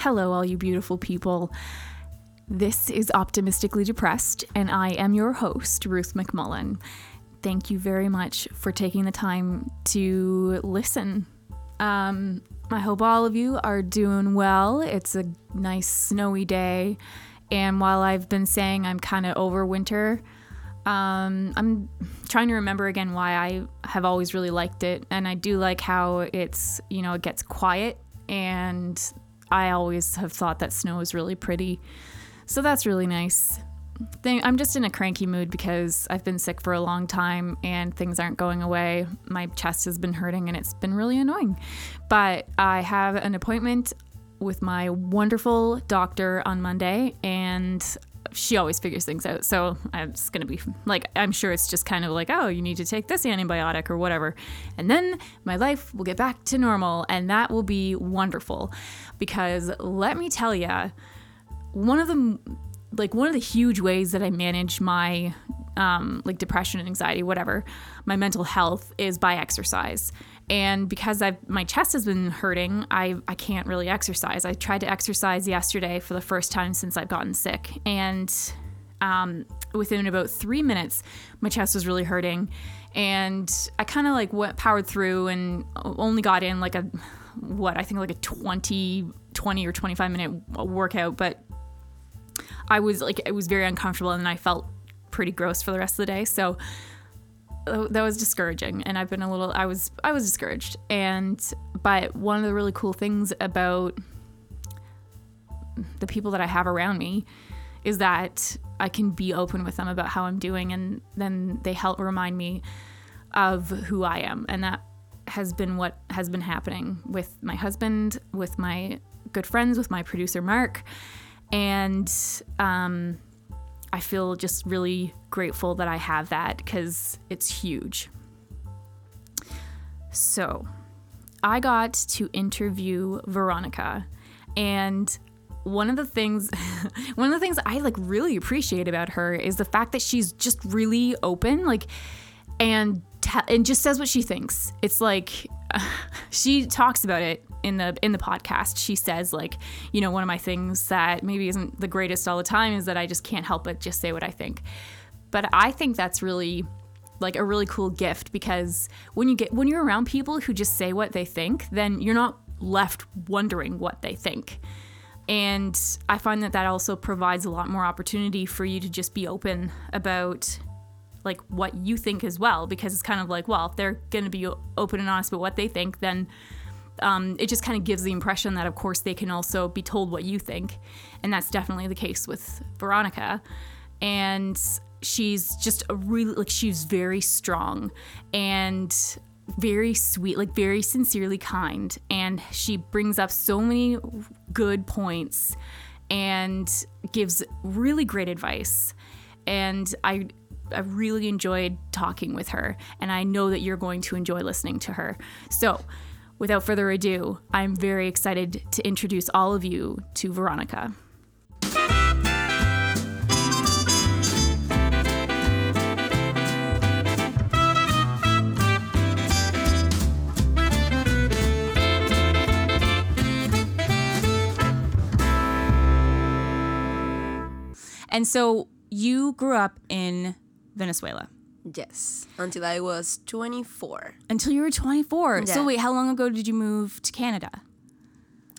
Hello, all you beautiful people. This is Optimistically Depressed, and I am your host, Ruth McMullen. Thank you very much for taking the time to listen. Um, I hope all of you are doing well. It's a nice snowy day, and while I've been saying I'm kind of over winter, um, I'm trying to remember again why I have always really liked it, and I do like how it's you know it gets quiet, and I always have thought that snow is really pretty, so that's really nice. I'm just in a cranky mood because I've been sick for a long time and things aren't going away. My chest has been hurting and it's been really annoying. But I have an appointment with my wonderful doctor on Monday and she always figures things out. So I'm just going to be like, I'm sure it's just kind of like, oh, you need to take this antibiotic or whatever. And then my life will get back to normal. And that will be wonderful. Because let me tell you, one of the like one of the huge ways that I manage my um, like depression and anxiety, whatever, my mental health is by exercise. And because I've my chest has been hurting, I I can't really exercise. I tried to exercise yesterday for the first time since I've gotten sick, and um, within about three minutes, my chest was really hurting, and I kind of like went powered through and only got in like a what I think like a 20 20 or 25 minute workout, but I was like, it was very uncomfortable and I felt pretty gross for the rest of the day. So uh, that was discouraging and I've been a little I was I was discouraged and but one of the really cool things about the people that I have around me is that I can be open with them about how I'm doing and then they help remind me of who I am and that has been what has been happening with my husband, with my good friends, with my producer Mark and um, I feel just really grateful that I have that because it's huge. So, I got to interview Veronica, and one of the things one of the things I like really appreciate about her is the fact that she's just really open like and and just says what she thinks. It's like she talks about it in the in the podcast. She says like you know one of my things that maybe isn't the greatest all the time is that I just can't help but just say what I think. But I think that's really like a really cool gift because when you get when you're around people who just say what they think then you're not left wondering what they think. And I find that that also provides a lot more opportunity for you to just be open about like what you think as well because it's kind of like well if they're going to be open and honest about what they think then um, it just kind of gives the impression that, of course, they can also be told what you think. And that's definitely the case with Veronica. And she's just a really, like, she's very strong and very sweet, like, very sincerely kind. And she brings up so many good points and gives really great advice. And I, I really enjoyed talking with her, and I know that you're going to enjoy listening to her. So, without further ado, I'm very excited to introduce all of you to Veronica. And so you grew up in Venezuela. Yes, until I was 24. Until you were 24. Yeah. So wait, how long ago did you move to Canada?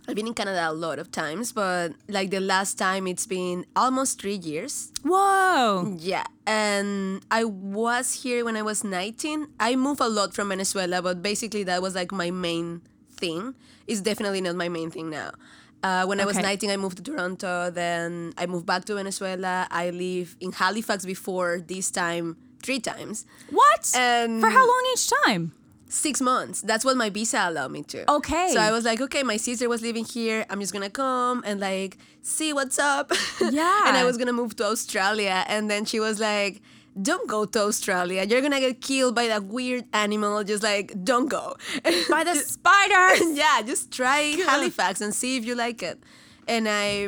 I've been in Canada a lot of times, but like the last time it's been almost three years. Whoa. Yeah, and I was here when I was 19. I moved a lot from Venezuela, but basically that was like my main thing. It's definitely not my main thing now. Uh, when I was Okay. 19, I moved to Toronto. Then I moved back to Venezuela. I lived in Halifax before this time three times. What? And For how long each time? Six months. That's what my visa allowed me to. Okay. So I was like, okay, my sister was living here. I'm just gonna come and like see what's up. Yeah. and I was gonna move to Australia, and then she was like, "Don't go to Australia. You're gonna get killed by that weird animal. Just like, don't go." By the spiders. yeah, just try Halifax and see if you like it. And I,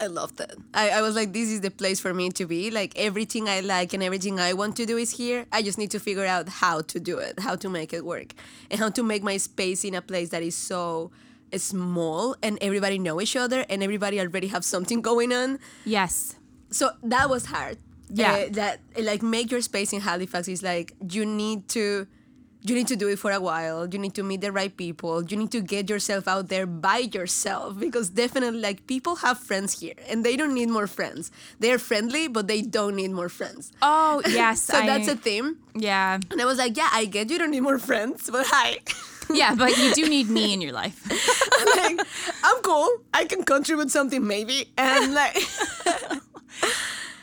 I loved it. I, I was like, this is the place for me to be. Like everything I like and everything I want to do is here. I just need to figure out how to do it, how to make it work, and how to make my space in a place that is so small and everybody know each other and everybody already have something going on. Yes. So that was hard. Yeah. Uh, that like make your space in Halifax is like you need to you need to do it for a while. You need to meet the right people. You need to get yourself out there by yourself because definitely like people have friends here and they don't need more friends. They're friendly, but they don't need more friends. Oh yes. So I- that's a theme. yeah. And I was like, yeah, I get you don't need more friends, but hi. Yeah, but you do need me in your life. like, I'm cool. I can contribute something maybe. And like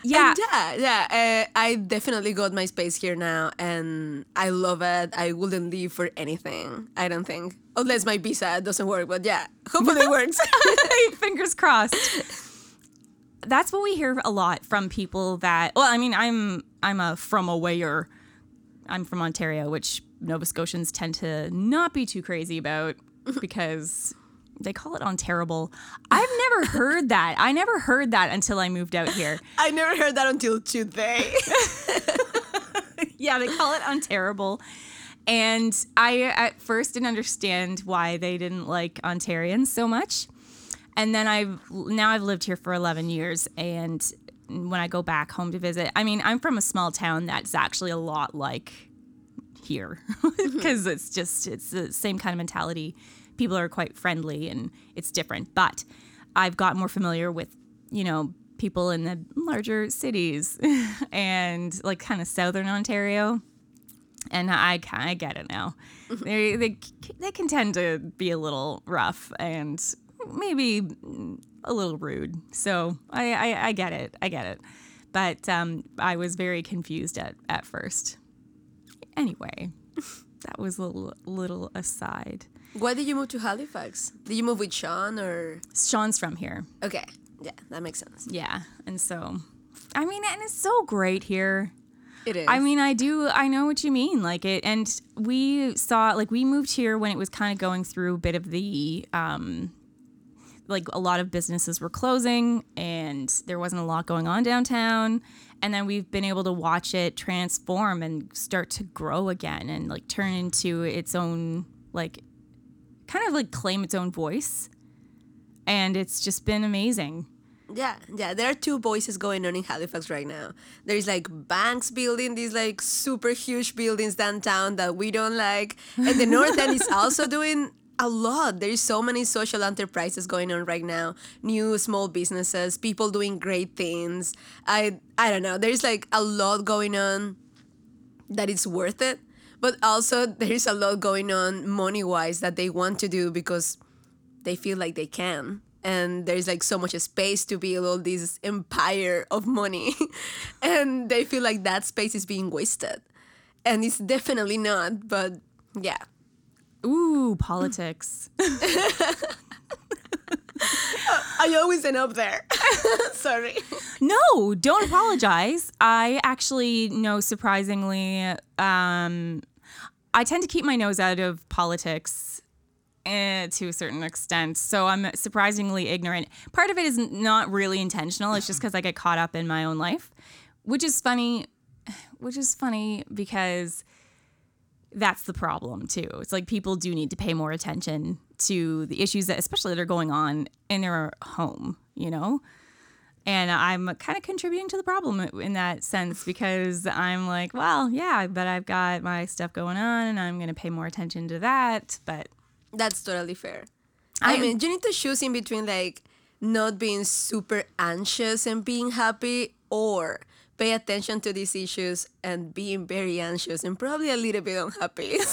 Yeah. And yeah, yeah. Uh, I definitely got my space here now, and I love it. I wouldn't leave for anything. I don't think, unless my visa doesn't work. But yeah, hopefully it works. Fingers crossed. That's what we hear a lot from people that well, I mean, I'm I'm a from awayer. I'm from Ontario, which Nova Scotians tend to not be too crazy about because they call it on terrible. I've never heard that. I never heard that until I moved out here. I never heard that until today. yeah, they call it on terrible. And I at first didn't understand why they didn't like Ontarians so much. And then I've now I've lived here for 11 years and when I go back home to visit, I mean, I'm from a small town that's actually a lot like here because it's just it's the same kind of mentality. People are quite friendly and it's different. But I've got more familiar with, you know, people in the larger cities and like kind of southern Ontario. And I kind of get it now. they, they they can tend to be a little rough and maybe a little rude. So I, I, I get it. I get it. But um, I was very confused at, at first. Anyway, that was a little, little aside. Why did you move to Halifax? Did you move with Sean or? Sean's from here. Okay, yeah, that makes sense. Yeah. And so, I mean, and it's so great here. It is. I mean, I do. I know what you mean. Like it, and we saw like we moved here when it was kind of going through a bit of the, um, like a lot of businesses were closing, and there wasn't a lot going on downtown. And then we've been able to watch it transform and start to grow again, and like turn into its own like, kind of like claim its own voice. And it's just been amazing. Yeah, yeah. There are two voices going on in Halifax right now. There's like banks building these like super huge buildings downtown that we don't like, and the North End is also doing a lot. There's so many social enterprises going on right now. New small businesses, people doing great things. I I don't know. There's like a lot going on that it's worth it, but also there's a lot going on money wise that they want to do because they feel like they can. And there's like so much space to build all this empire of money. And they feel like that space is being wasted. And it's definitely not but yeah. Ooh, politics. i always end up there. Sorry. No, don't apologize. I actually know surprisingly um I tend to keep my nose out of politics eh, to a certain extent. So I'm surprisingly ignorant. Part of it is not really intentional. It's just cuz I get caught up in my own life, which is funny which is funny because that's the problem too. It's like people do need to pay more attention to the issues that especially that are going on in their home, you know? And I'm kind of contributing to the problem in that sense because I'm like, well, yeah, but I've got my stuff going on and I'm going to pay more attention to that. But that's totally fair. I I- mean you need to choose in between like not being super anxious and being happy or pay attention to these issues and being very anxious and probably a little bit unhappy.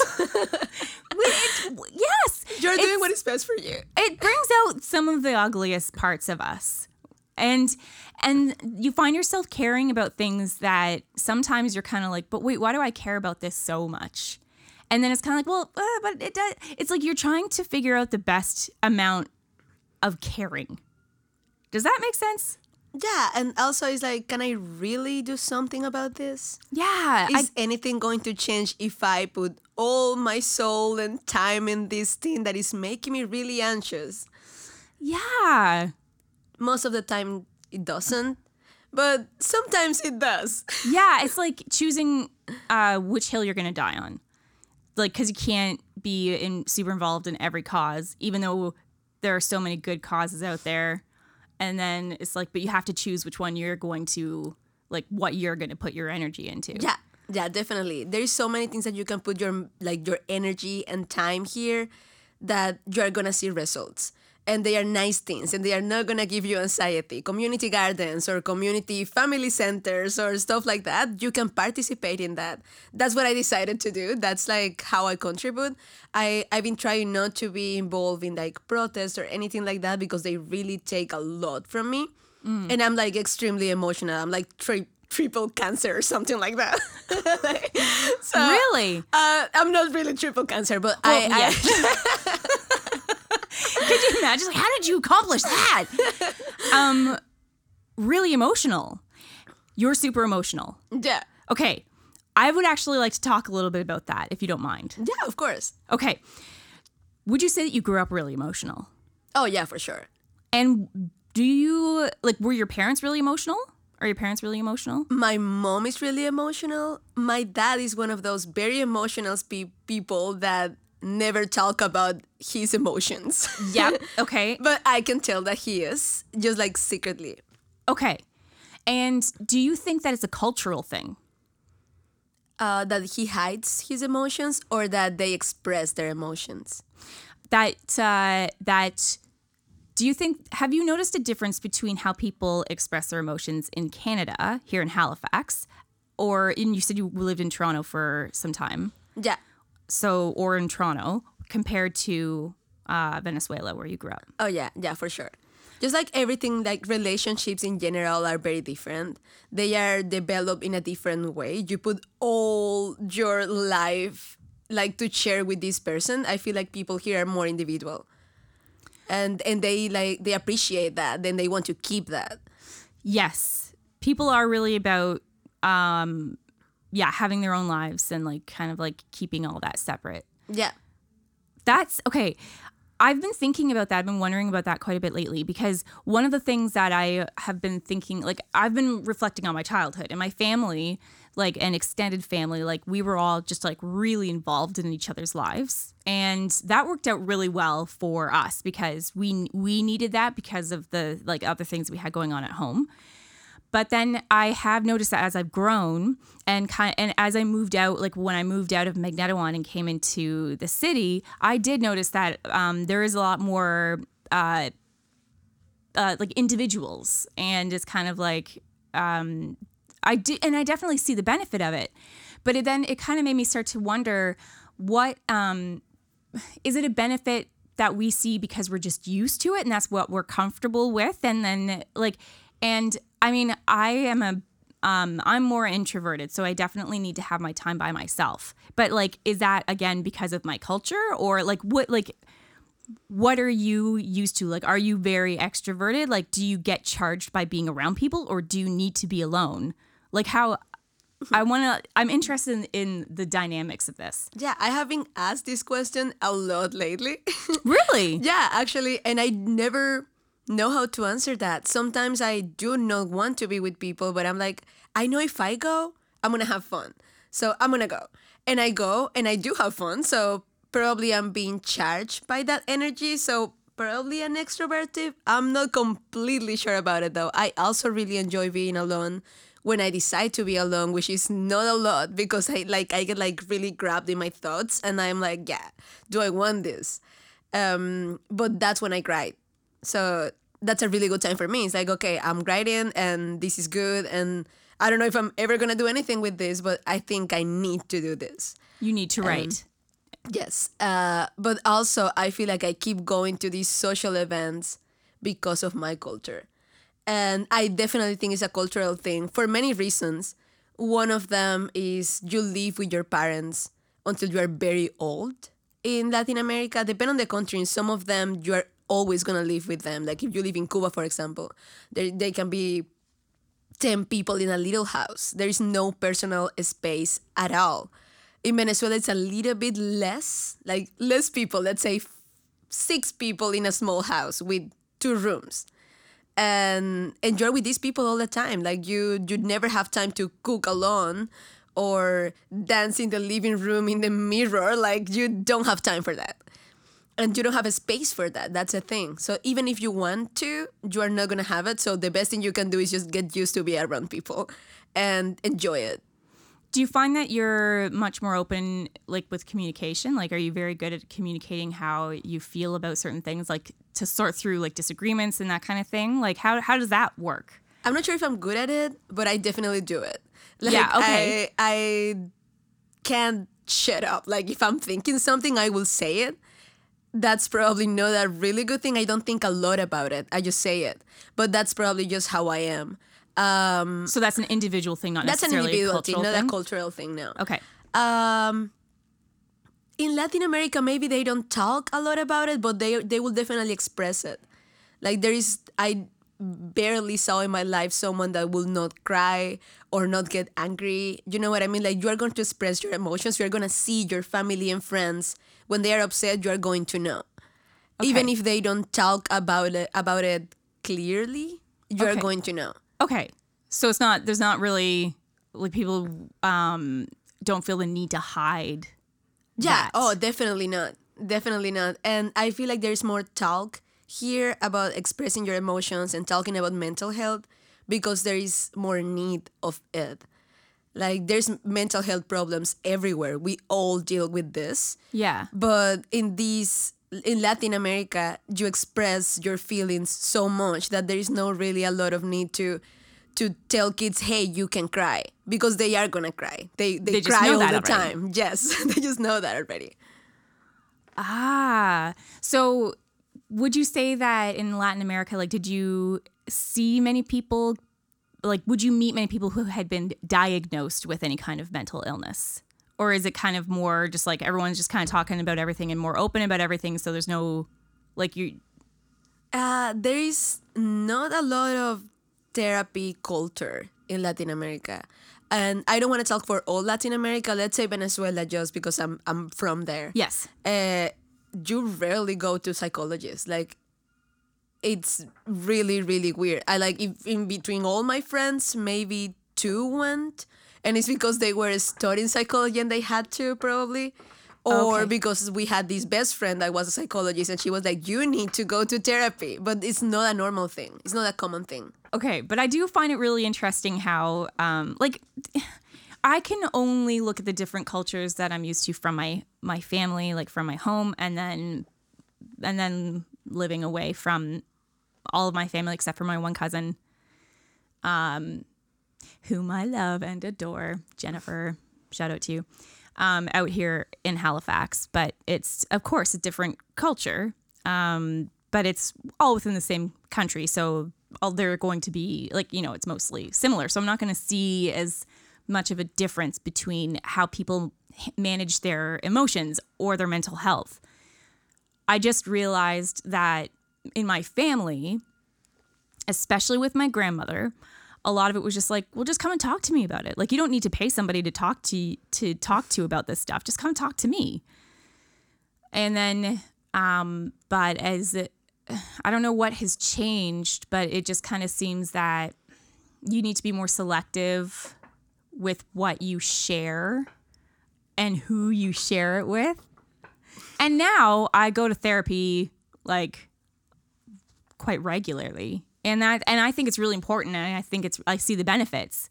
Yes, you're doing what is best for you. It brings out some of the ugliest parts of us and and you find yourself caring about things that sometimes you're kind of like but wait why do i care about this so much and then it's kind of like well uh, but it does it's like you're trying to figure out the best amount of caring does that make sense Yeah, and also it's like, can I really do something about this? yeah I, Is anything going to change if I put all my soul and time in this thing that is making me really anxious? yeah Most of the time it doesn't, but sometimes it does. yeah it's like choosing uh, which hill you're gonna die on like because you can't be in super involved in every cause, even though there are so many good causes out there. And then it's like, but you have to choose which one you're going to like what you're going to put your energy into. Yeah, yeah, definitely. There is so many things that you can put your like your energy and time here that you are gonna see results. And they are nice things and they are not gonna give you anxiety. Community gardens or community family centers or stuff like that, you can participate in that. That's what I decided to do. That's like how I contribute. I, I've been trying not to be involved in like protests or anything like that because they really take a lot from me. And I'm like extremely emotional. I'm like tri- triple cancer or something like that. so, Really? uh, I'm not really triple cancer, but I, yeah. I Could you imagine? Like, how did you accomplish that? um, really emotional. You're super emotional. yeah, Okay. I would actually like to talk a little bit about that if you don't mind. yeah, of course. Okay. Would you say that you grew up really emotional? Oh yeah, for sure. And do you like were your parents really emotional? Are your parents really emotional? My mom is really emotional. My dad is one of those very emotional pe- people that never talk about his emotions. Yep. Okay. but I can tell that he is just like secretly. Okay. And do you think that it's a cultural thing? Uh, that he hides his emotions or that they express their emotions. That uh that do you think have you noticed a difference between how people express their emotions in Canada, here in Halifax, or in you said you lived in Toronto for some time. Yeah. So or in Toronto compared to uh, Venezuela where you grew up. Oh yeah, yeah, for sure. Just like everything, like relationships in general are very different. They are developed in a different way. You put all your life like to share with this person. I feel like people here are more individual. And and they like they appreciate that, then they want to keep that. Yes. People are really about um yeah, having their own lives and like kind of like keeping all that separate. Yeah. That's okay. I've been thinking about that. I've been wondering about that quite a bit lately because one of the things that I have been thinking, like, I've been reflecting on my childhood and my family, like, an extended family, like, we were all just like really involved in each other's lives. And that worked out really well for us because we we needed that because of the like other things we had going on at home. But then I have noticed that as I've grown and kind and as I moved out, like when I moved out of Magnetawan and came into the city, I did notice that um, there is a lot more uh, uh, like individuals, and it's kind of like um, I do, and I definitely see the benefit of it. But it, then it kind of made me start to wonder what um, is it a benefit that we see because we're just used to it and that's what we're comfortable with and then like and i mean i am a um, i'm more introverted so i definitely need to have my time by myself. But like is that again because of my culture? Or like what like what are you used to? Like are you very extroverted? Like do you get charged by being around people or do you need to be alone? Like how i want to i'm interested in, in the dynamics of this. Yeah, I have been asked this question a lot lately. really? Yeah, actually, and I never know how to answer that. Sometimes I do not want to be with people, but I'm like, I know if I go, I'm gonna have fun. So I'm gonna go. And I go and I do have fun. So probably I'm being charged by that energy. So probably an extroverted. I'm not completely sure about it though. I also really enjoy being alone when I decide to be alone, which is not a lot because I like I get like really grabbed in my thoughts and I'm like, yeah, do I want this? Um, but that's when I cried. So that's a really good time for me. It's like, okay, I'm writing and this is good. And I don't know if I'm ever going to do anything with this, but I think I need to do this. you need to write Yes. Uh, but also, I feel like I keep going to these social events because of my culture. And I definitely think it's a cultural thing for many reasons. One of them is you live with your parents until you are very old in Latin America. Depending on the country, in some of them, you are always to live with them. Like if you live in Cuba, for example, there they can be 10 people in a little house. There is no personal space at all. In Venezuela, it's a little bit less, like less people, let's say six people in a small house with two rooms. And, and you're with these people all the time. Like you, you never have time to cook alone or dance in the living room in the mirror. Like you don't have time for that. And you don't have a space for that. That's a thing. So even if you want to, you are not gonna have it. So the best thing you can do is just get used to be around people and enjoy it. Do you find that you're much more open, like with communication? Like, are you very good at communicating how you feel about certain things, like to sort through like disagreements and that kind of thing? Like, how how does that work? I'm not sure if I'm good at it, but I definitely do it. Like, Yeah, okay. I, I can't shut up. Like if I'm thinking something, I will say it. That's probably not a really good thing. I don't think a lot about it. I just say it. But that's probably just how I am. Um, So that's an individual thing, not that's an individual a thing, not thing. a cultural thing. No. okay. Um, in Latin America, maybe they don't talk a lot about it, but they they will definitely express it. Like there is, I barely saw in my life someone that will not cry or not get angry. You know what I mean? Like you are going to express your emotions. You are going to see your family and friends when they are upset. You are going to know, even if they don't talk about it about it clearly. You are going to know. Okay. So it's not there's not really like people um don't feel the need to hide. Yeah. that. Oh, definitely not. Definitely not. And I feel like there's more talk here about expressing your emotions and talking about mental health because there is more need of it. Like there's mental health problems everywhere. We all deal with this. Yeah. But in these in Latin America, you express your feelings so much that there is no really a lot of need to to tell kids, "Hey, you can cry," because they are gonna cry. They they, They cry all the already. time. Yes, they just know that already. Ah. So would you say that in Latin America like did you see many people like would you meet many people who had been diagnosed with any kind of mental illness? Or is it kind of more just like everyone's just kind of talking about everything and more open about everything so there's no like you Uh, there is not a lot of therapy culture in Latin America. And I don't want to talk for all Latin America. Let's say Venezuela just because I'm I'm from there. Yes. uh, you rarely go to psychologists. Like, it's really, really weird. I like if in between all my friends, maybe two went, and it's because they were studying psychology and they had to probably. Or Okay. because we had this best friend that was a psychologist and she was like, You need to go to therapy. But it's not a normal thing. It's not a common thing. Okay, but I do find it really interesting how, um, like, I can only look at the different cultures that I'm used to from my my family, like from my home, and then and then living away from all of my family except for my one cousin, um, whom I love and adore, Jennifer. Shout out to you. Um, out here in Halifax, but it's of course a different culture. Um, but it's all within the same country, so all they're going to be like you know it's mostly similar. So I'm not going to see as much of a difference between how people manage their emotions or their mental health. I just realized that in my family, especially with my grandmother, a lot of it was just like, well, just come and talk to me about it. Like you don't need to pay somebody to talk to to talk to about this stuff. Just come talk to me. And then, um, but as it, I don't know what has changed, but it just kind of seems that you need to be more selective with what you share and who you share it with. And now I go to therapy like quite regularly. And that and I think it's really important and I think it's I see the benefits.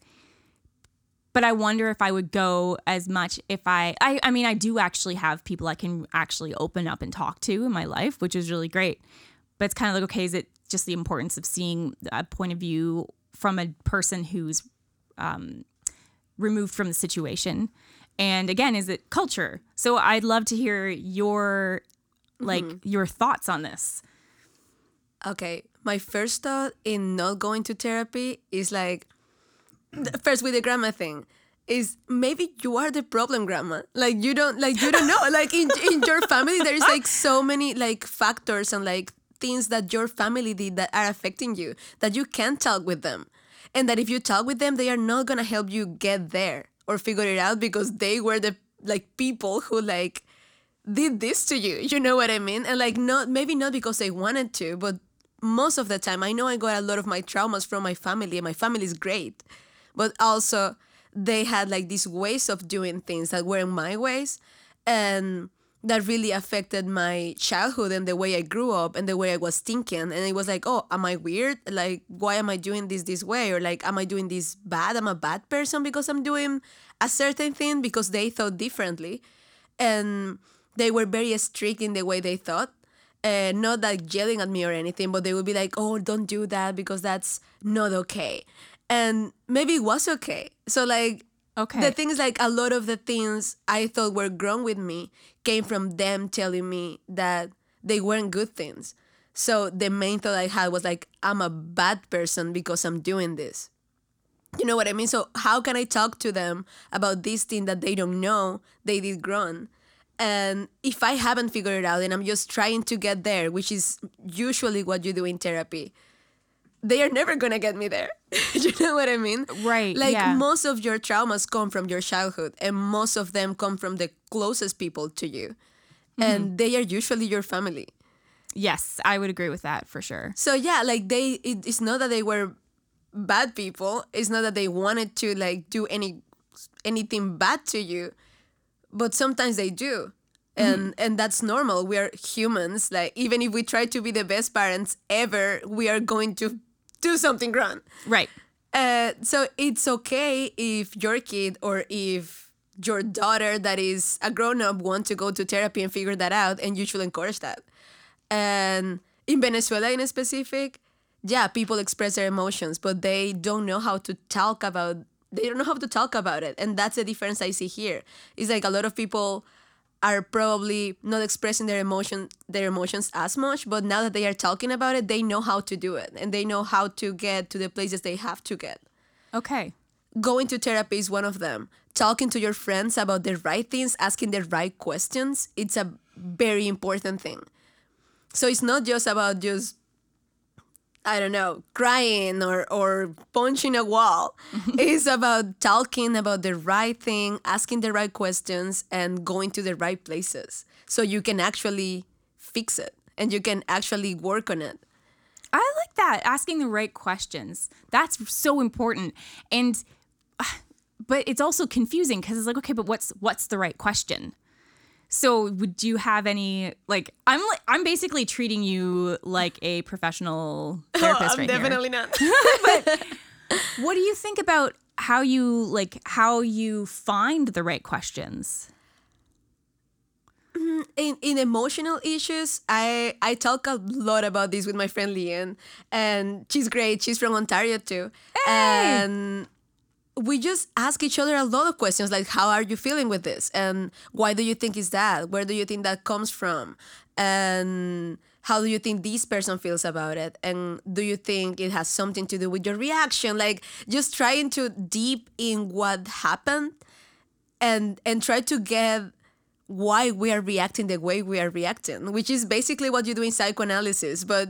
But I wonder if I would go as much if I I I mean I do actually have people I can actually open up and talk to in my life, which is really great. But it's kind of like okay, is it just the importance of seeing a point of view from a person who's um, removed from the situation? And again, is it culture? So I'd love to hear your like your thoughts on this. Okay, my first thought in not going to therapy is like, first with the grandma thing, is maybe you are the problem, grandma. Like you don't, like you don't know. Like in in your family, there's like so many like factors and like things that your family did that are affecting you that you can't talk with them, and that if you talk with them, they are not gonna help you get there or figure it out because they were the like people who like did this to you. You know what I mean? And like not maybe not because they wanted to, but most of the time I know I got a lot of my traumas from my family and my family is great. But also they had like these ways of doing things that weren't my ways and that really affected my childhood and the way I grew up and the way I was thinking. And it was like, oh, am I weird? Like, why am I doing this this way? Or like, am I doing this bad? I'm a bad person because I'm doing a certain thing because they thought differently. And they were very strict in the way they thought. Uh, not like yelling at me or anything, but they would be like, oh, don't do that because that's not okay. And maybe it was okay. So, like, Okay. the thing is, like, a lot of the things I thought were wrong with me came from them telling me that they weren't good things. So the main thought I had was like, I'm a bad person because I'm doing this. You know what I mean? So how can I talk to them about this thing that they don't know they did wrong? And if I haven't figured it out and I'm just trying to get there, which is usually what you do in therapy, they are never gonna get me there. you know what I mean? Right, Like yeah. most of your traumas come from your childhood, and most of them come from the closest people to you, Mm-hmm. and they are usually your family. yes, I would agree with that for sure. So yeah, like they, it, it's not that they were bad people. It's not that they wanted to like do any anything bad to you, but sometimes they do. And and that's normal. We are humans. Like even if we try to be the best parents ever, we are going to do something wrong. Right. Uh, so it's okay if your kid or if your daughter that is a grown up want to go to therapy and figure that out, and you should encourage that. And in Venezuela, in specific, yeah, people express their emotions, but they don't know how to talk about. They don't know how to talk about it, and that's the difference I see here. It's like a lot of people are probably not expressing their emotion their emotions as much but now that they are talking about it they know how to do it and they know how to get to the places they have to get Okay. going to therapy is one of them talking to your friends about the right things asking the right questions it's a very important thing so it's not just about just i don't know crying or or punching a wall it's about talking about the right thing asking the right questions and going to the right places so you can actually fix it and you can actually work on it I like that asking the right questions. That's so important. And but it's also confusing because it's like okay, but what's what's the right question? So would you have any like I'm like I'm basically treating you like a professional oh, therapist right here. not but What do you think about how you like how you find the right questions? Mm, in, in emotional issues, I I talk a lot about this with my friend Leanne, and she's great. She's from Ontario too, and we just ask each other a lot of questions like, "How are you feeling with this?" and "Why do you think is that? Where do you think that comes from?" and how do you think this person feels about it and do you think it has something to do with your reaction like just trying to deep in what happened and and try to get why we are reacting the way we are reacting, which is basically what you do in psychoanalysis, but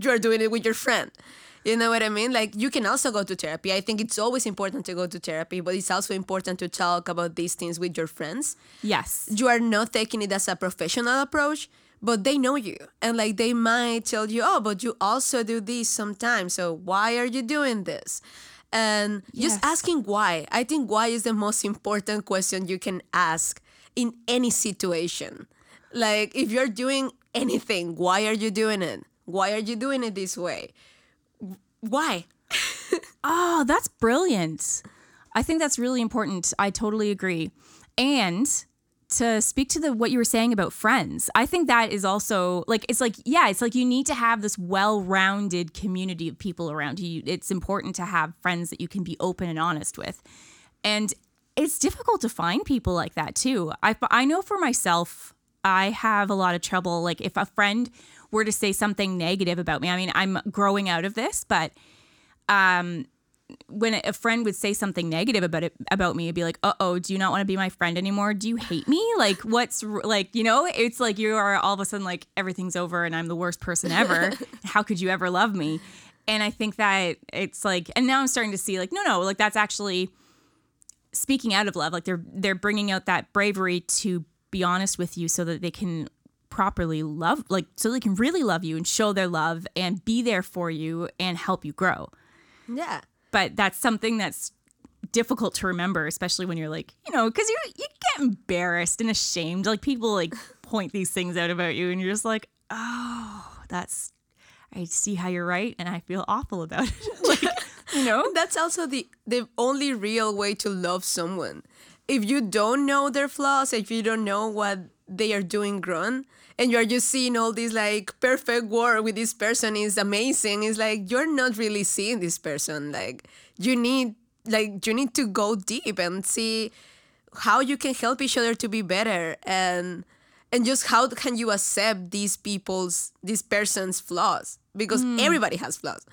you're doing it with your friend. You know what I mean? Like you can also go to therapy. I think it's always important to go to therapy, but it's also important to talk about these things with your friends. Yes. You are not taking it as a professional approach, but they know you. And like they might tell you, oh, but you also do this sometimes. So why are you doing this? And just asking why. I think why is the most important question you can ask in any situation. Like if you're doing anything, why are you doing it? Why are you doing it this way? Why? Oh, that's brilliant. I think that's really important. I totally agree. And to speak to the what you were saying about friends, I think that is also like it's like yeah, it's like you need to have this well-rounded community of people around you. It's important to have friends that you can be open and honest with. And it's difficult to find people like that too. I I know for myself, I have a lot of trouble like if a friend were to say something negative about me. I mean, I'm growing out of this, but when a friend would say something negative about it about me, it'd be like, "Uh oh, do you not want to be my friend anymore? Do you hate me? Like, what's like, you know? It's like you are all of a sudden like everything's over and I'm the worst person ever. How could you ever love me?" And I think that it's like, and now I'm starting to see like, no, no, like that's actually speaking out of love. Like they're they're bringing out that bravery to be honest with you so that they can properly love, like so they can really love you and show their love and be there for you and help you grow Yeah. but that's something that's difficult to remember, especially when you're like, you know, because you you get embarrassed and ashamed. Like people like point these things out about you, and you're just like, oh, that's. I see how you're right, and I feel awful about it. like, you know, That's also the the only real way to love someone. If you don't know their flaws, if you don't know what they are doing wrong, and you are just seeing all this like perfect work with this person is amazing, it's like you're not really seeing this person. Like you need like you need to go deep and see how you can help each other to be better and and just how can you accept these people's this person's flaws because mm. everybody has flaws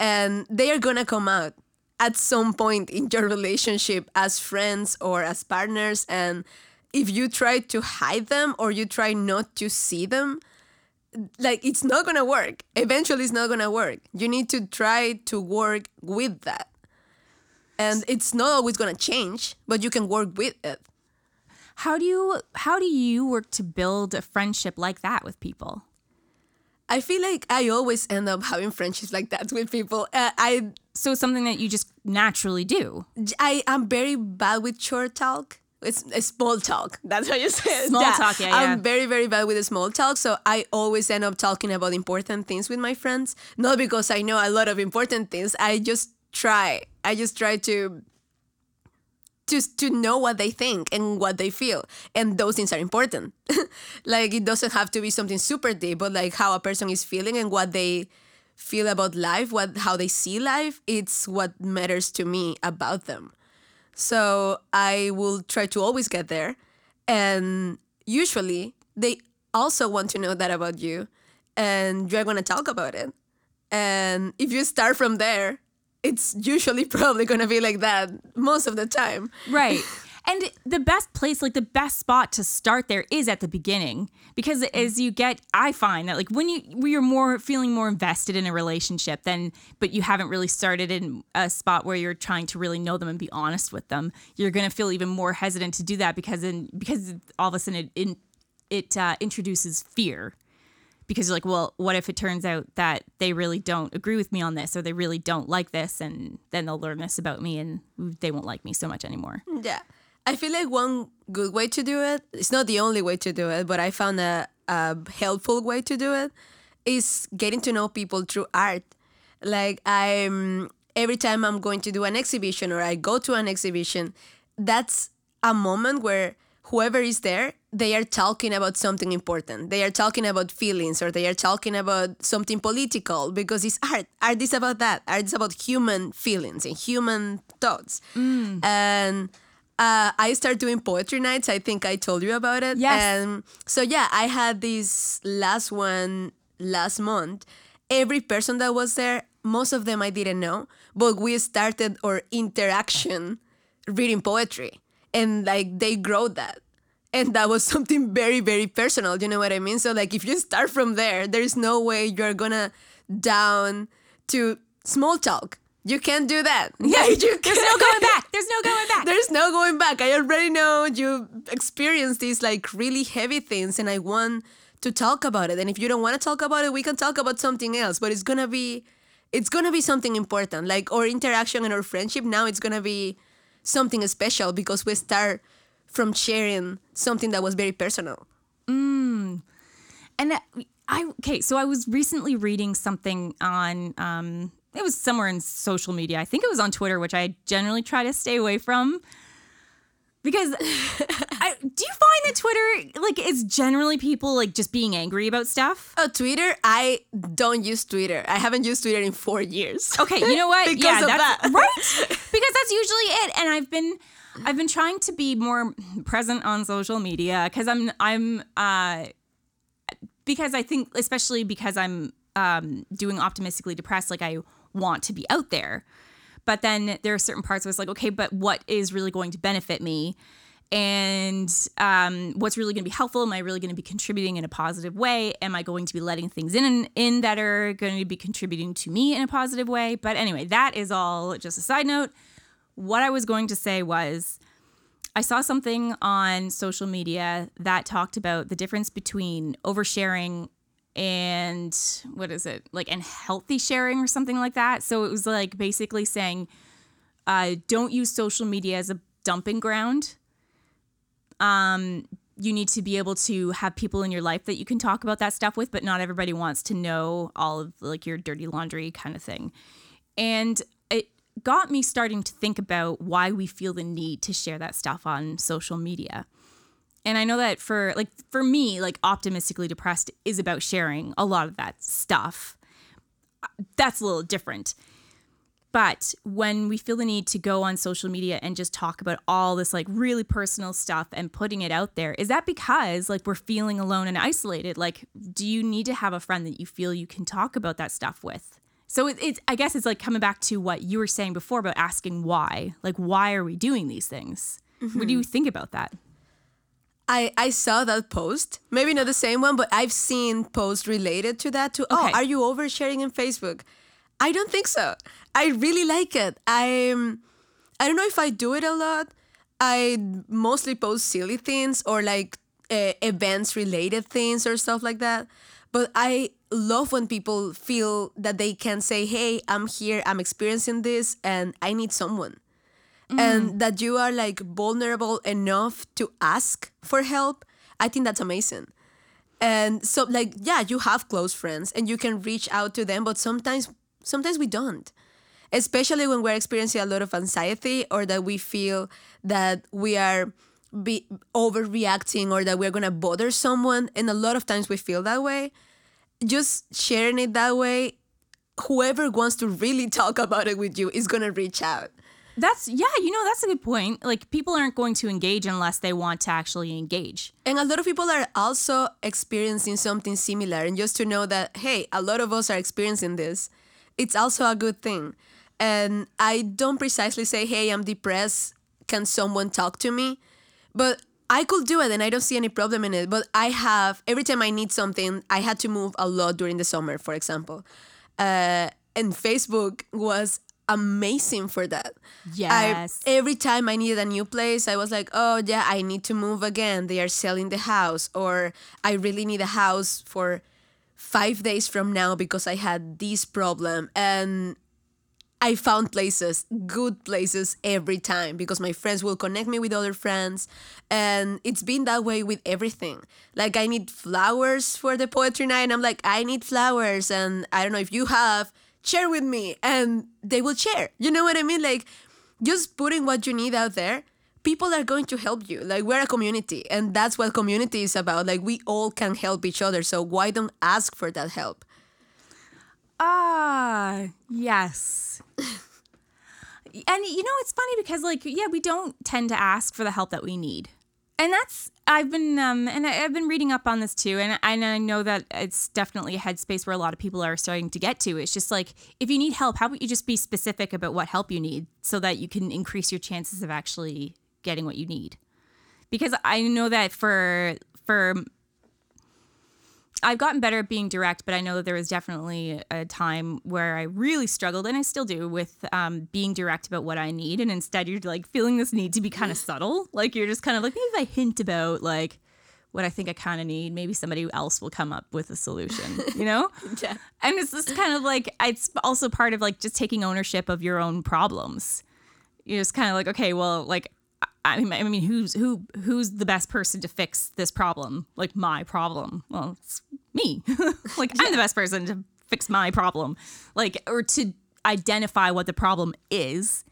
and they are gonna come out at some point in your relationship as friends or as partners and if you try to hide them or you try not to see them like it's not gonna work eventually it's not gonna work you need to try to work with that and it's not always gonna change but you can work with it how do you how do you work to build a friendship like that with people? I feel like I always end up having friendships like that with people. Uh, I So it's something that you just naturally do. I am very bad with short talk. It's a small talk. That's what you said. Small talk, yeah, I'm very, very bad with small talk. So I always end up talking about important things with my friends. Not because I know a lot of important things. I just try. I just try to just to know what they think and what they feel and those things are important like it doesn't have to be something super deep but like how a person is feeling and what they feel about life what how they see life it's what matters to me about them so i will try to always get there. And usually they also want to know that about you. And you're going to talk about it. And if you start from there it's usually probably going to be like that most of the time. Right. And the best place, like the best spot to start there is at the beginning because as you get, I find that like when you when you're more feeling more invested in a relationship, then but you haven't really started in a spot where you're trying to really know them and be honest with them, you're gonna feel even more hesitant to do that because in because all of a sudden it it, it uh, introduces fear because you're like, well, what if it turns out that they really don't agree with me on this or they really don't like this and then they'll learn this about me and they won't like me so much anymore. Yeah. I feel like one good way to do it, it's not the only way to do it, but I found a, a helpful way to do it is getting to know people through art. Like I'm every time I'm going to do an exhibition or I go to an exhibition, that's a moment where whoever is there, they are talking about something important. They are talking about feelings or they are talking about something political because it's art. Art is about that. Art is about human feelings and human thoughts. Mm. And uh, I started doing poetry nights. I think I told you about it. Yes. And so yeah, I had this last one last month. Every person that was there, most of them I didn't know, but we started our interaction reading poetry, and like they grow that. And that was something very, very personal. You know what I mean? So like if you start from there, there is no way you're gonna down to small talk. You can't do that. Yeah, you There's no going back. There's no going back. there's no going back. I already know you experienced these like really heavy things, and I want to talk about it. And if you don't want to talk about it, we can talk about something else. But it's gonna be, it's gonna be something important. Like our interaction and our friendship now, it's gonna be something special because we start from sharing something that was very personal. And I okay, so I was recently reading something on um it was somewhere in social media. I think it was on Twitter, which I generally try to stay away from. Because I, do you find that Twitter like is generally people like just being angry about stuff? Oh, Twitter! I don't use Twitter. I haven't used Twitter in four years. Okay, you know what? Because yeah, of that. right. Because that's usually it. And I've been I've been trying to be more present on social media because I'm I'm uh because I think especially because I'm um doing optimistically depressed, like I want to be out there. But then there are certain parts where it's like, okay, but what is really going to benefit me? And um, what's really going to be helpful? Am I really going to be contributing in a positive way? Am I going to be letting things in in that are going to be contributing to me in a positive way? But anyway, that is all just a side note. What I was going to say was, I saw something on social media that talked about the difference between oversharing and what is it like and healthy sharing or something like that. So it was like basically saying Uh, don't use social media as a dumping ground. Um, you need to be able to have people in your life that you can talk about that stuff with, but not everybody wants to know all of like your dirty laundry kind of thing. And it got me starting to think about why we feel the need to share that stuff on social media. And I know that for like for me, like optimistically depressed is about sharing a lot of that stuff. That's a little different. But when we feel the need to go on social media and just talk about all this like really personal stuff and putting it out there, is that because like we're feeling alone and isolated? Like, do you need to have a friend that you feel you can talk about that stuff with? So it, it's, I guess it's like coming back to what you were saying before about asking why. Like, why are we doing these things? Mm-hmm. What do you think about that? I, I saw that post. Maybe not the same one, but I've seen posts related to that too. Oh, okay. Oh, are you oversharing in Facebook? I don't think so. I really like it. I'm I don't know if I do it a lot. I mostly post silly things or like uh, events related things or stuff like that. But I love when people feel that they can say, "Hey, I'm here. I'm experiencing this and I need someone." Mm. And that you are like vulnerable enough to ask for help. I think that's amazing. And so like yeah, you have close friends and you can reach out to them, but sometimes sometimes we don't especially when we're experiencing a lot of anxiety or that we feel that we are be overreacting or that we're gonna bother someone and a lot of times we feel that way just sharing it that way whoever wants to really talk about it with you is gonna reach out that's yeah, you know that's a good point. Like people aren't going to engage unless they want to actually engage. And a lot of people are also experiencing something similar and just to know that hey, a lot of us are experiencing this. It's also a good thing. And I don't precisely say, hey, I'm depressed. Can someone talk to me? But I could do it and I don't see any problem in it. But I have, every time I need something, I had to move a lot during the summer, for example. Uh, and Facebook was amazing for that. Yes. I, every time I needed a new place, I was like, oh, yeah, I need to move again. They are selling the house. Or I really need a house for five days from now because I had this problem. And I found places, good places every time because my friends will connect me with other friends. And it's been that way with everything. Like, I need flowers for the poetry night. And I'm like, I need flowers. And I don't know if you have, share with me. And they will share. You know what I mean? Like, just putting what you need out there, people are going to help you. Like, we're a community. And that's what community is about. Like, we all can help each other. So, why don't ask for that help? Ah, yes. and you know, it's funny because, like, yeah, we don't tend to ask for the help that we need. And that's, I've been, um, and I, have been reading up on this too. And, and I know that it's definitely a headspace where a lot of people are starting to get to. It's just like, if you need help, how about you just be specific about what help you need so that you can increase your chances of actually getting what you need? Because I know that for, for I've gotten better at being direct, but I know that there was definitely a time where I really struggled, and I still do, with um, being direct about what I need. And instead, you're like feeling this need to be kind of subtle. Like you're just kind of like, maybe if I hint about like what I think I kind of need, maybe somebody else will come up with a solution, you know? yeah. And it's just kind of like, it's also part of like just taking ownership of your own problems. You're just kind of like, okay, well, like I mean, I mean, who's who who's the best person to fix this problem? Like my problem. Well, it's me. like I'm the best person to fix my problem. Like or to identify what the problem is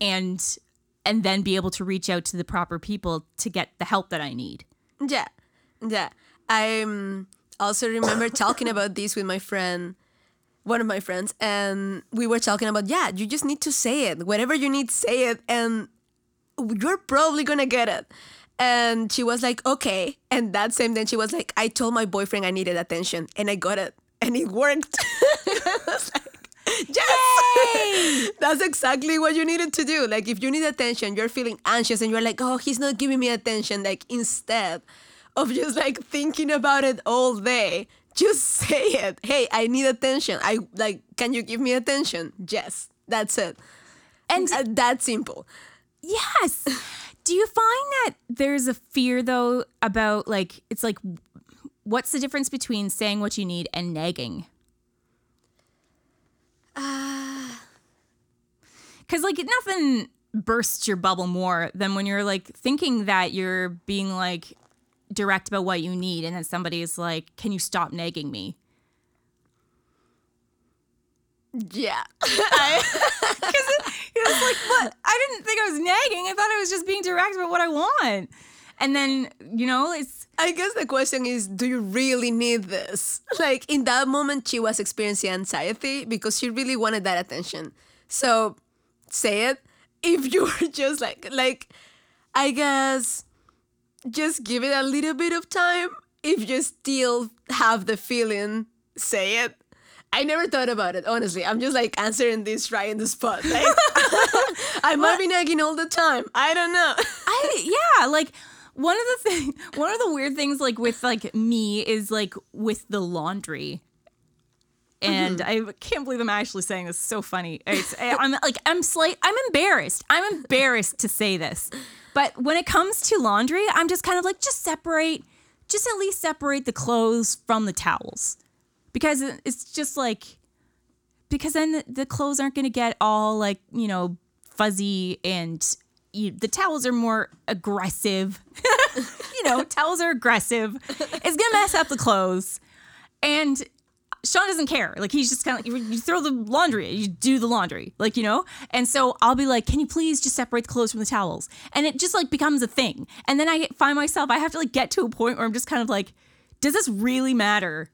and and then be able to reach out to the proper people to get the help that I need. Yeah. Yeah. I also remember talking about this with my friend one of my friends and we were talking about yeah you just need to say it whatever you need say it and you're probably gonna get it. And she was like, okay. And that same day, she was like, I told my boyfriend I needed attention and I got it. And it worked. I was like, yes! That's exactly what you needed to do. Like, if you need attention, you're feeling anxious and you're like, oh, he's not giving me attention. Like, instead of just like thinking about it all day, just say it. Hey, I need attention. I like, can you give me attention? Yes, that's it. And uh, that simple. Yes. Do you find that there's a fear though about like it's like what's the difference between saying what you need and nagging? Uh because like nothing bursts your bubble more than when you're like thinking that you're being like direct about what you need and then somebody is like can you stop nagging me Yeah. It was like, what? I didn't think I was nagging. I thought I was just being direct about what I want. And then, you know, it's I guess the question is do you really need this? Like in that moment, she was experiencing anxiety because she really wanted that attention. So say it. If you were just like, like, I guess just give it a little bit of time. If you still have the feeling, say it. I never thought about it, honestly. I'm just like answering this right in the spot. Like, I might be nagging all the time. I don't know. I yeah, like one of the thing one of the weird things like with like me is like with the laundry. Mm-hmm. And I can't believe I'm actually saying this. It's so funny. It's I'm like I'm slight I'm embarrassed. I'm embarrassed to say this. But when it comes to laundry, I'm just kind of like just separate just at least separate the clothes from the towels. Because it's just like because then the, the clothes aren't going to get all like you know fuzzy and you, the towels are more aggressive. You know towels are aggressive. It's going to mess up the clothes. And sean doesn't care. Like he's just kind of like you throw the laundry you do the laundry like you know? And so i'll be like can you please just separate the clothes from the towels? And it just like becomes a thing. And then i find myself i have to like get to a point where i'm just kind of like does this really matter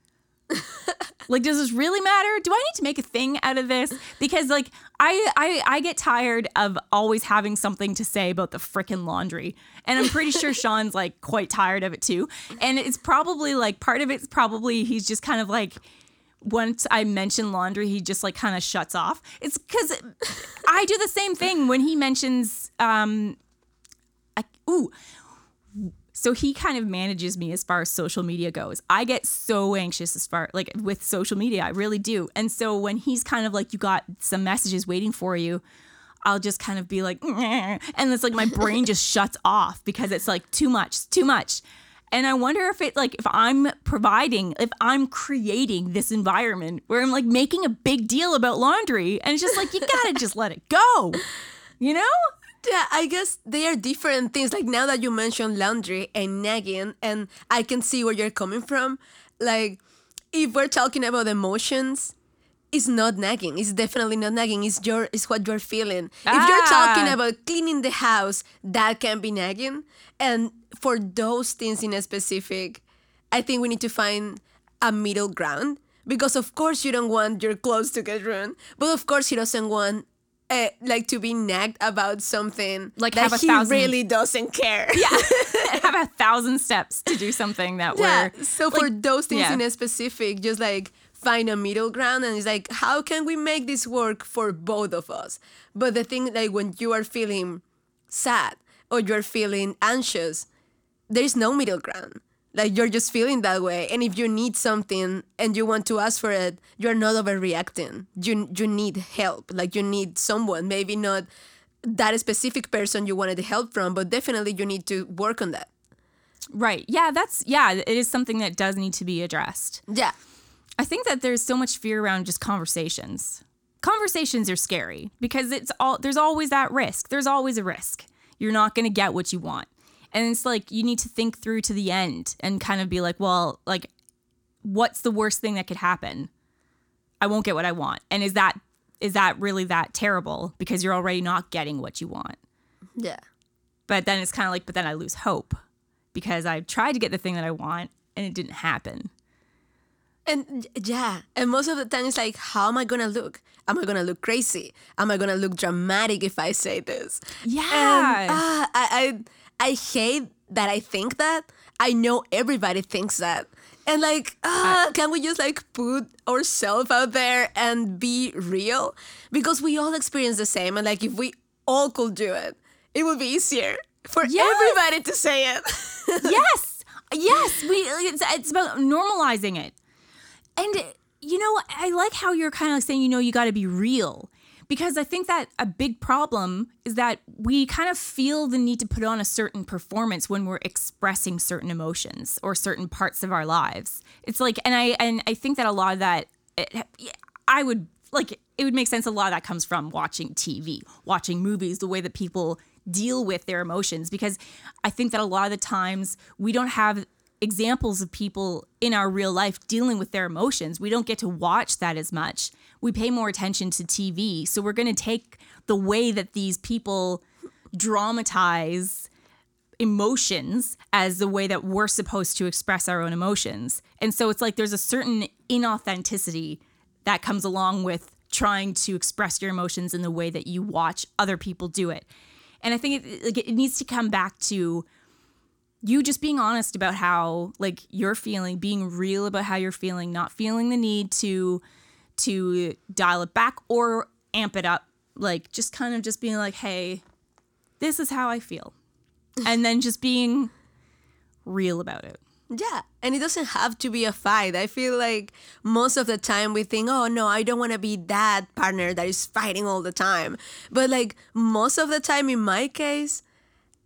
like does this really matter? Do i need to make a thing out of this? Because like i i, I get tired of always having something to say about the freaking laundry. And i'm pretty sure sean's like quite tired of it too. And it's probably like part of it's probably he's just kind of like once I mention laundry, he just like kind of shuts off. It's because I do the same thing when he mentions, um, I, ooh, so he kind of manages me as far as social media goes. I get so anxious as far like with social media, I really do. And so when he's kind of like you got some messages waiting for you, I'll just kind of be like "Nyeh," and it's like my brain just shuts off because it's like too much, too much. And I wonder if it like if I'm providing, if I'm creating this environment where I'm like making a big deal about laundry and it's just like you got to just let it go. You know? Yeah, I guess they are different things. Like now that you mentioned laundry and nagging, and I can see where you're coming from. Like, if we're talking about emotions, it's not nagging. It's definitely not nagging. It's your, it's what you're feeling. If you're talking Ah. about cleaning the house, that can be nagging. And for those things in a specific, I think we need to find a middle ground because of course you don't want your clothes to get ruined, but of course he doesn't want. Uh, like to be nagged about something Like that have a he thousand- really doesn't care. Yeah. have a thousand steps to do something that Yeah. we're So for those things yeah. in a specific, just like find a middle ground and it's like, how can we make this work for both of us? But the thing like when you are feeling sad or you're feeling anxious, there's no middle ground. Like you're just feeling that way. And if you need something and you want to ask for it, you're not overreacting. You you need help. Like you need someone, maybe not that specific person you wanted help from, but definitely you need to work on that. right. Yeah, that's yeah, it is something that does need to be addressed. Yeah. I think that there's so much fear around just conversations. Conversations are scary because it's all there's always that risk. There's always a risk. You're not going to get what you want. And it's like you need to think through to the end and kind of be like, well, like what's the worst thing that could happen? I won't get what I want. And is that is that really that terrible because you're already not getting what you want? Yeah. But then it's kind of like but then I lose hope because I tried to get the thing that I want and it didn't happen. And yeah, and most of the time it's like, how am I gonna look? Am I gonna look crazy? Am I gonna look dramatic if I say this? Yeah. And, ah, I, I I hate that I think that. I know everybody thinks that. And like, ah, can we just like put ourselves out there and be real? Because we all experience the same. And like, if we all could do it, it would be easier for Yes. everybody to say it. yes yes we it's, it's about normalizing it and you know i like how you're kind of saying you know you got to be real because i think that a big problem is that we kind of feel the need to put on a certain performance when we're expressing certain emotions or certain parts of our lives. It's like and i and i think that a lot of that it, i would like it would make sense a lot of that comes from watching TV, watching movies, the way that people deal with their emotions. Because I think that a lot of the times we don't have examples of people in our real life dealing with their emotions. We don't get to watch that as much. We pay more attention to TV. So we're going to take the way that these people dramatize emotions as the way that we're supposed to express our own emotions. And so it's like there's a certain inauthenticity that comes along with trying to express your emotions in the way that you watch other people do it. And I think it, it needs to come back to you just being honest about how like you're feeling, being real about how you're feeling, not feeling the need to to dial it back or amp it up. Like just kind of just being like, "Hey, this is how I feel." and then just being real about it. Yeah, and it doesn't have to be a fight. I feel like most of the time we think, oh no, I don't want to be that partner that is fighting all the time. But like most of the time, in my case,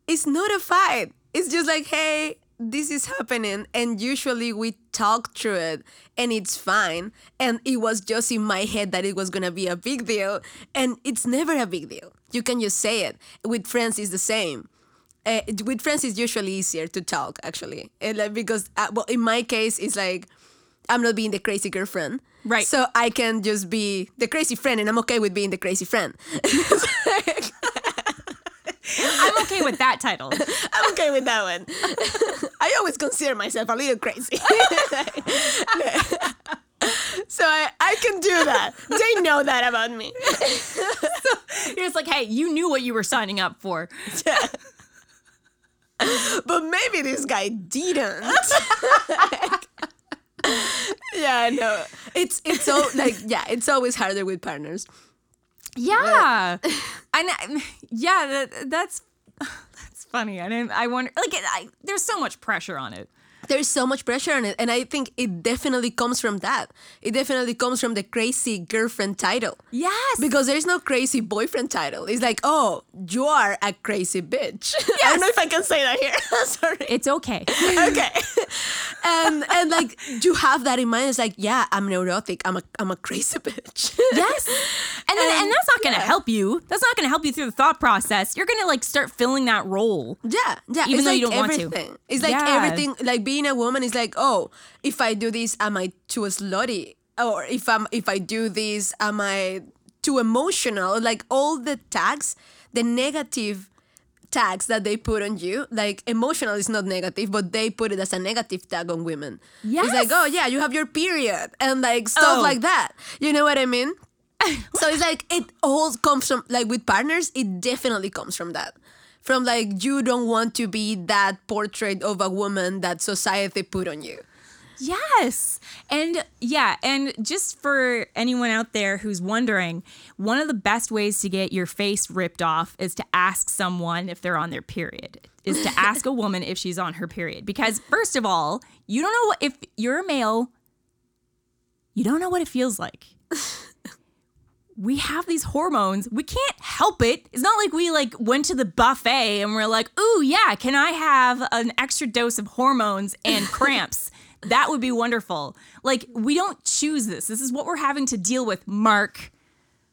it's not a fight. It's just like, hey, this is happening. And usually we talk through it and it's fine. And it was just in my head that it was going to be a big deal. And it's never a big deal. You can just say it. With friends, it's the same uh, with friends it's usually easier to talk actually and like, because uh, well in my case it's like i'm not being the crazy girlfriend Right. so i can just be the crazy friend and i'm okay with being the crazy friend I'm okay with that title. i'm okay with that one i always consider myself a little crazy so I, I can do that they know that about me You're just like, hey, you knew what you were signing up for. but maybe this guy didn't. yeah, no. It's it's so like yeah, it's always harder with partners. Yeah, and I- yeah, that, that's that's funny. I didn't. I wonder. Like, it, I, there's so much pressure on it. There's so much pressure on it, and I think it definitely comes from that. It definitely comes from the crazy girlfriend title. Yes, Because there's no crazy boyfriend title. It's like, oh, you are a crazy bitch. I don't know if I can say that here. Sorry. it's okay. okay. and and like you have that in mind. It's like, yeah, I'm neurotic. I'm a I'm a crazy bitch. Yes, and then, and that's not going to yeah. help you. That's not going to help you through the thought process. You're going to like start filling that role. Yeah, yeah. Even it's though like you don't want to. everything. It's like Yeah. everything. Like being a woman is like, oh, if I do this, am I too slutty? Or if I'm if I do this, am I too emotional? Like all the tags, the negative tags that they put on you. Like emotional is not negative, but they put it as a negative tag on women. It's like, oh yeah, you have your period and like stuff Oh. like that. You know what I mean? so it's like it all comes from like with partners it definitely comes from that from like you don't want to be that portrait of a woman that society put on you Yes. And yeah, and just for anyone out there who's wondering, one of the best ways to get your face ripped off is to ask someone if they're on their period. Is to ask a woman if she's on her period because first of all, you don't know what if you're a male, you don't know what it feels like. we have these hormones. We can't help it. It's not like we like went to the buffet and we're like, "Ooh, yeah, can I have an extra dose of hormones and cramps?" that would be wonderful. Like, we don't choose this. This is what we're having to deal with, Mark.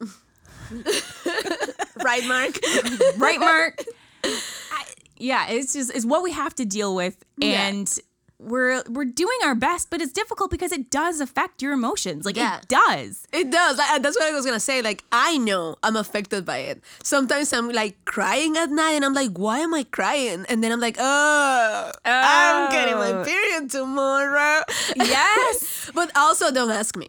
right mark Right, Mark? I, yeah, it's just it's what we have to deal with Yeah. We're we're doing our best, but it's difficult because it does affect your emotions. Like Yeah. it does. it does that's what i was gonna say like i know i'm affected by it sometimes i'm like crying at night and i'm like why am i crying and then i'm like oh, i'm getting my Oh. period tomorrow Yes. but also don't ask me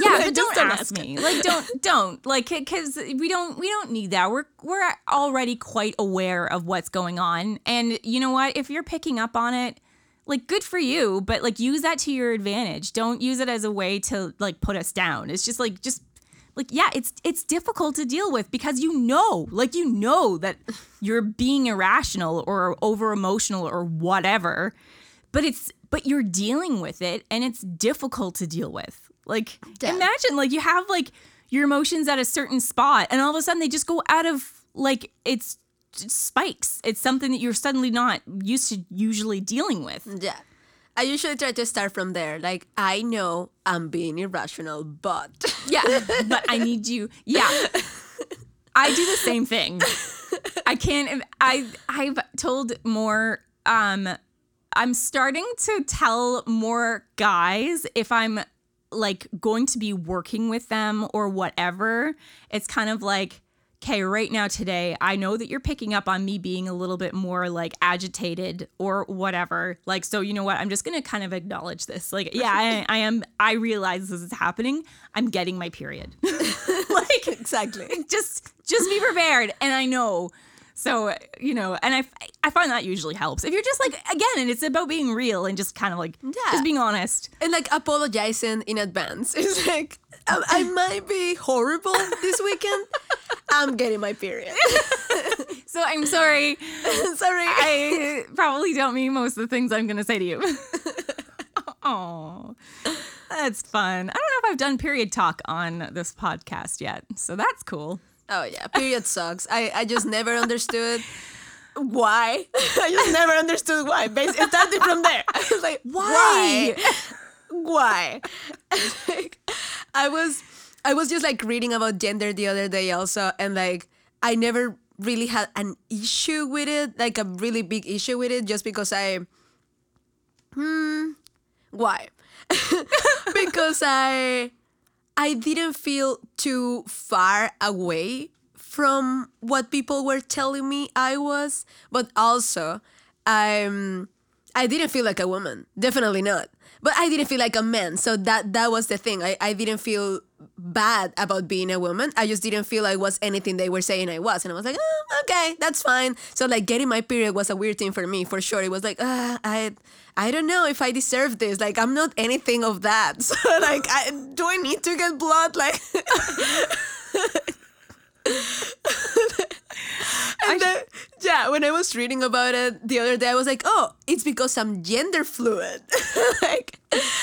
Yeah, Like, but just don't, ask me. Like, don't, don't, like, because we don't, we don't need that. We're, we're already quite aware of what's going on, and you know what? If you're picking up on it, like, good for you. But like, use that to your advantage. Don't use it as a way to like put us down. It's just like, just like, yeah, it's it's difficult to deal with because you know, like, you know that you're being irrational or over emotional or whatever, but it's but you're dealing with it, and it's difficult to deal with. Like, Yeah. imagine like you have like your emotions at a certain spot and all of a sudden they just go out of like it's spikes it's something that you're suddenly not used to usually dealing with Yeah. I usually try to start from there. Like, I know I'm being irrational, but Yeah, but I need you. Yeah. I do the same thing. I can't I I've told more um I'm starting to tell more guys if I'm like going to be working with them or whatever. It's kind of like okay, right now today, I know that you're picking up on me being a little bit more like agitated or whatever. Like, so you know what? I'm just gonna kind of acknowledge this. Like, yeah, I, I am. I realize this is happening. I'm getting my period. like, exactly. just just be prepared. And I know. So you know, and I I find that usually helps if you're just like again, and it's about being real and just kind of like Yeah. just being honest. And like apologizing in advance. It's like, I, I might be horrible this weekend. I'm getting my period. So I'm sorry. Sorry. I probably don't mean most of the things I'm going to say to you. Oh, that's fun. I don't know if I've done period talk on this podcast yet, so that's cool. Oh yeah, period sucks. I, I just never understood why. I just never understood why. Basically, it started from there. I was like, why? Why? Like, I was I was just like reading about gender the other day also, and like I never really had an issue with it, like a really big issue with it, just because I. Hmm. Why? because I I didn't feel too far away from what people were telling me I was, but also I'm, I didn't feel like a woman. Definitely not. But I didn't feel like a man. So that that was the thing. I, I didn't feel bad about being a woman. I just didn't feel like was anything they were saying I was. And I was like, oh, okay, that's fine. So like getting my period was a weird thing for me for sure. It was like, uh, I I don't know if I deserve this. Like I'm not anything of that. So like I do I need to get blood? Like and then, yeah, when I was reading about it the other day, I was like, oh, it's because I'm gender fluid. like,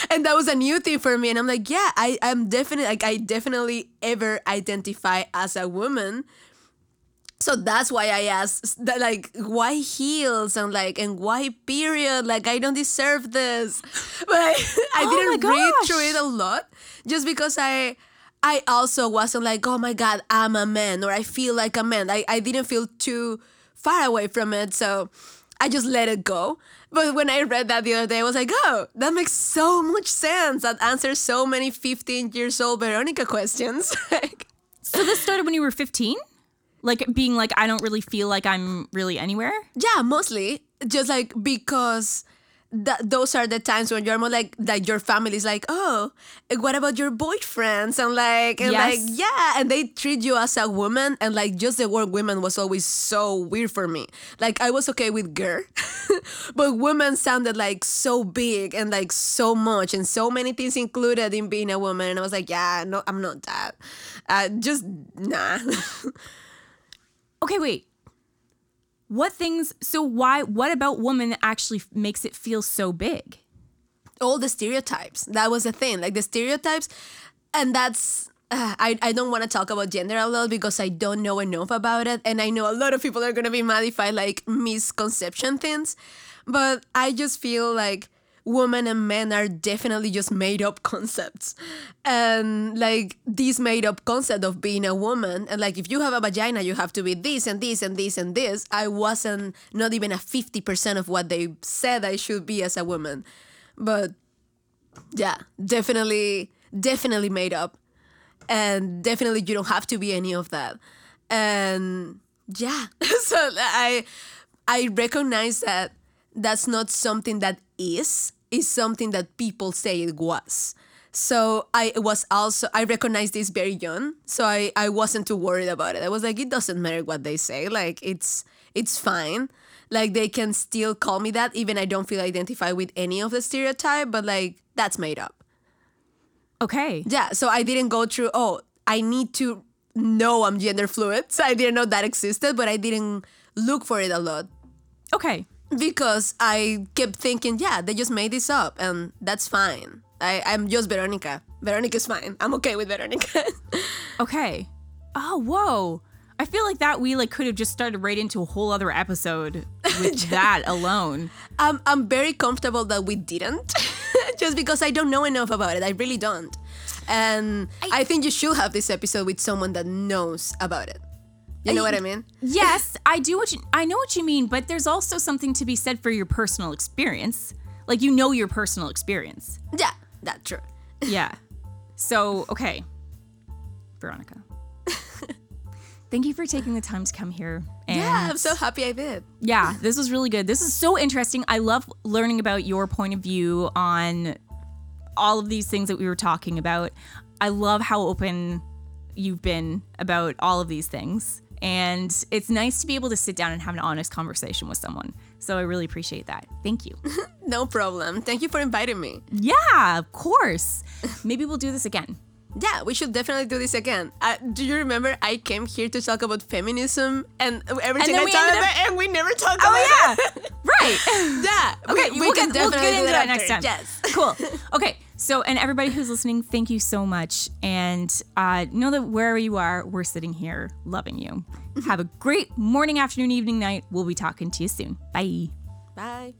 and that was a new thing for me. And I'm like, yeah, I, I'm definitely, like, I definitely ever identify as a woman. So that's why I asked, that, like, why heels and like, and why period? Like, I don't deserve this. But I, I Oh didn't read through it a lot just because I, I also wasn't like, oh my God, I'm a man or I feel like a man. I, I didn't feel too far away from it. So I just let it go. But when I read that the other day, I was like, oh, that makes so much sense. That answers so many 15 years old Veronica questions. Like, So this started when you were 15? Like being like, I don't really feel like I'm really anywhere? yeah, mostly just like because that those are the times when you're more like like your family's like, oh, what about your boyfriends? And like and like yeah, and they treat you as a woman and like just the word women was always so weird for me. Like I was okay with girl, but women sounded like so big and like so much and so many things included in being a woman. And I was like, yeah, no, I'm not that. Uh, just nah. Okay, wait. What things, so why, what about woman actually makes it feel so big? all the stereotypes. That was the thing, like the stereotypes, and that's. Uh, I, I don't want to talk about gender a lot because I don't know enough about it, and I know a lot of people are gonna be mad if I like misconception things, but I just feel like women and men are definitely just made up concepts, and like this made up concept of being a woman, and like if you have a vagina, you have to be this and this and this and this. I wasn't not even a fifty percent of what they said I should be as a woman. But yeah definitely definitely made up. And definitely you don't have to be any of that. And yeah so i i recognize that that's not something that is is something that people say it was. So i was also i recognized this very young so i i wasn't too worried about it. I was like it doesn't matter what they say like it's it's fine. Like they can still call me that even i don't feel identified with any of the stereotype but like that's made up. Okay. yeah so i didn't go through oh i need to know i'm gender fluid so i didn't know that existed but i didn't look for it a lot. Okay. Because i kept thinking yeah they just made this up and that's fine I, i'm just veronica veronica's fine i'm okay with veronica Okay. Oh, whoa. I feel like that we like could have just started right into a whole other episode with that alone. I'm, I'm very comfortable that we didn't, just because I don't know enough about it. I really don't. And I, think you should have this episode with someone that knows about it. You know what I mean? Yes, I do what you I know what you mean, but there's also something to be said for your personal experience. Like you know your personal experience. Yeah, that's true. Yeah. So, okay. Veronica. Thank you for taking the time to come here. And Yeah, I'm so happy I did. yeah, this was really good. This is so interesting. I love learning about your point of view on all of these things that we were talking about. I love how open you've been about all of these things. And it's nice to be able to sit down and have an honest conversation with someone. So I really appreciate that. Thank you. No problem. Thank you for inviting me. yeah, of course. Maybe we'll do this again. Yeah, we should definitely do this again. Uh, do you remember I came here to talk about feminism and everything then I we talked about, up- and we never talked Oh, about yeah. it? Right. yeah. Okay, we, we'll, can get, we'll definitely get do into that next time. Yes. Cool. Okay. So, and everybody who's listening, thank you so much. And uh, know that wherever you are, we're sitting here loving you. Have a great morning, afternoon, evening, night. We'll be talking to you soon. Bye. Bye.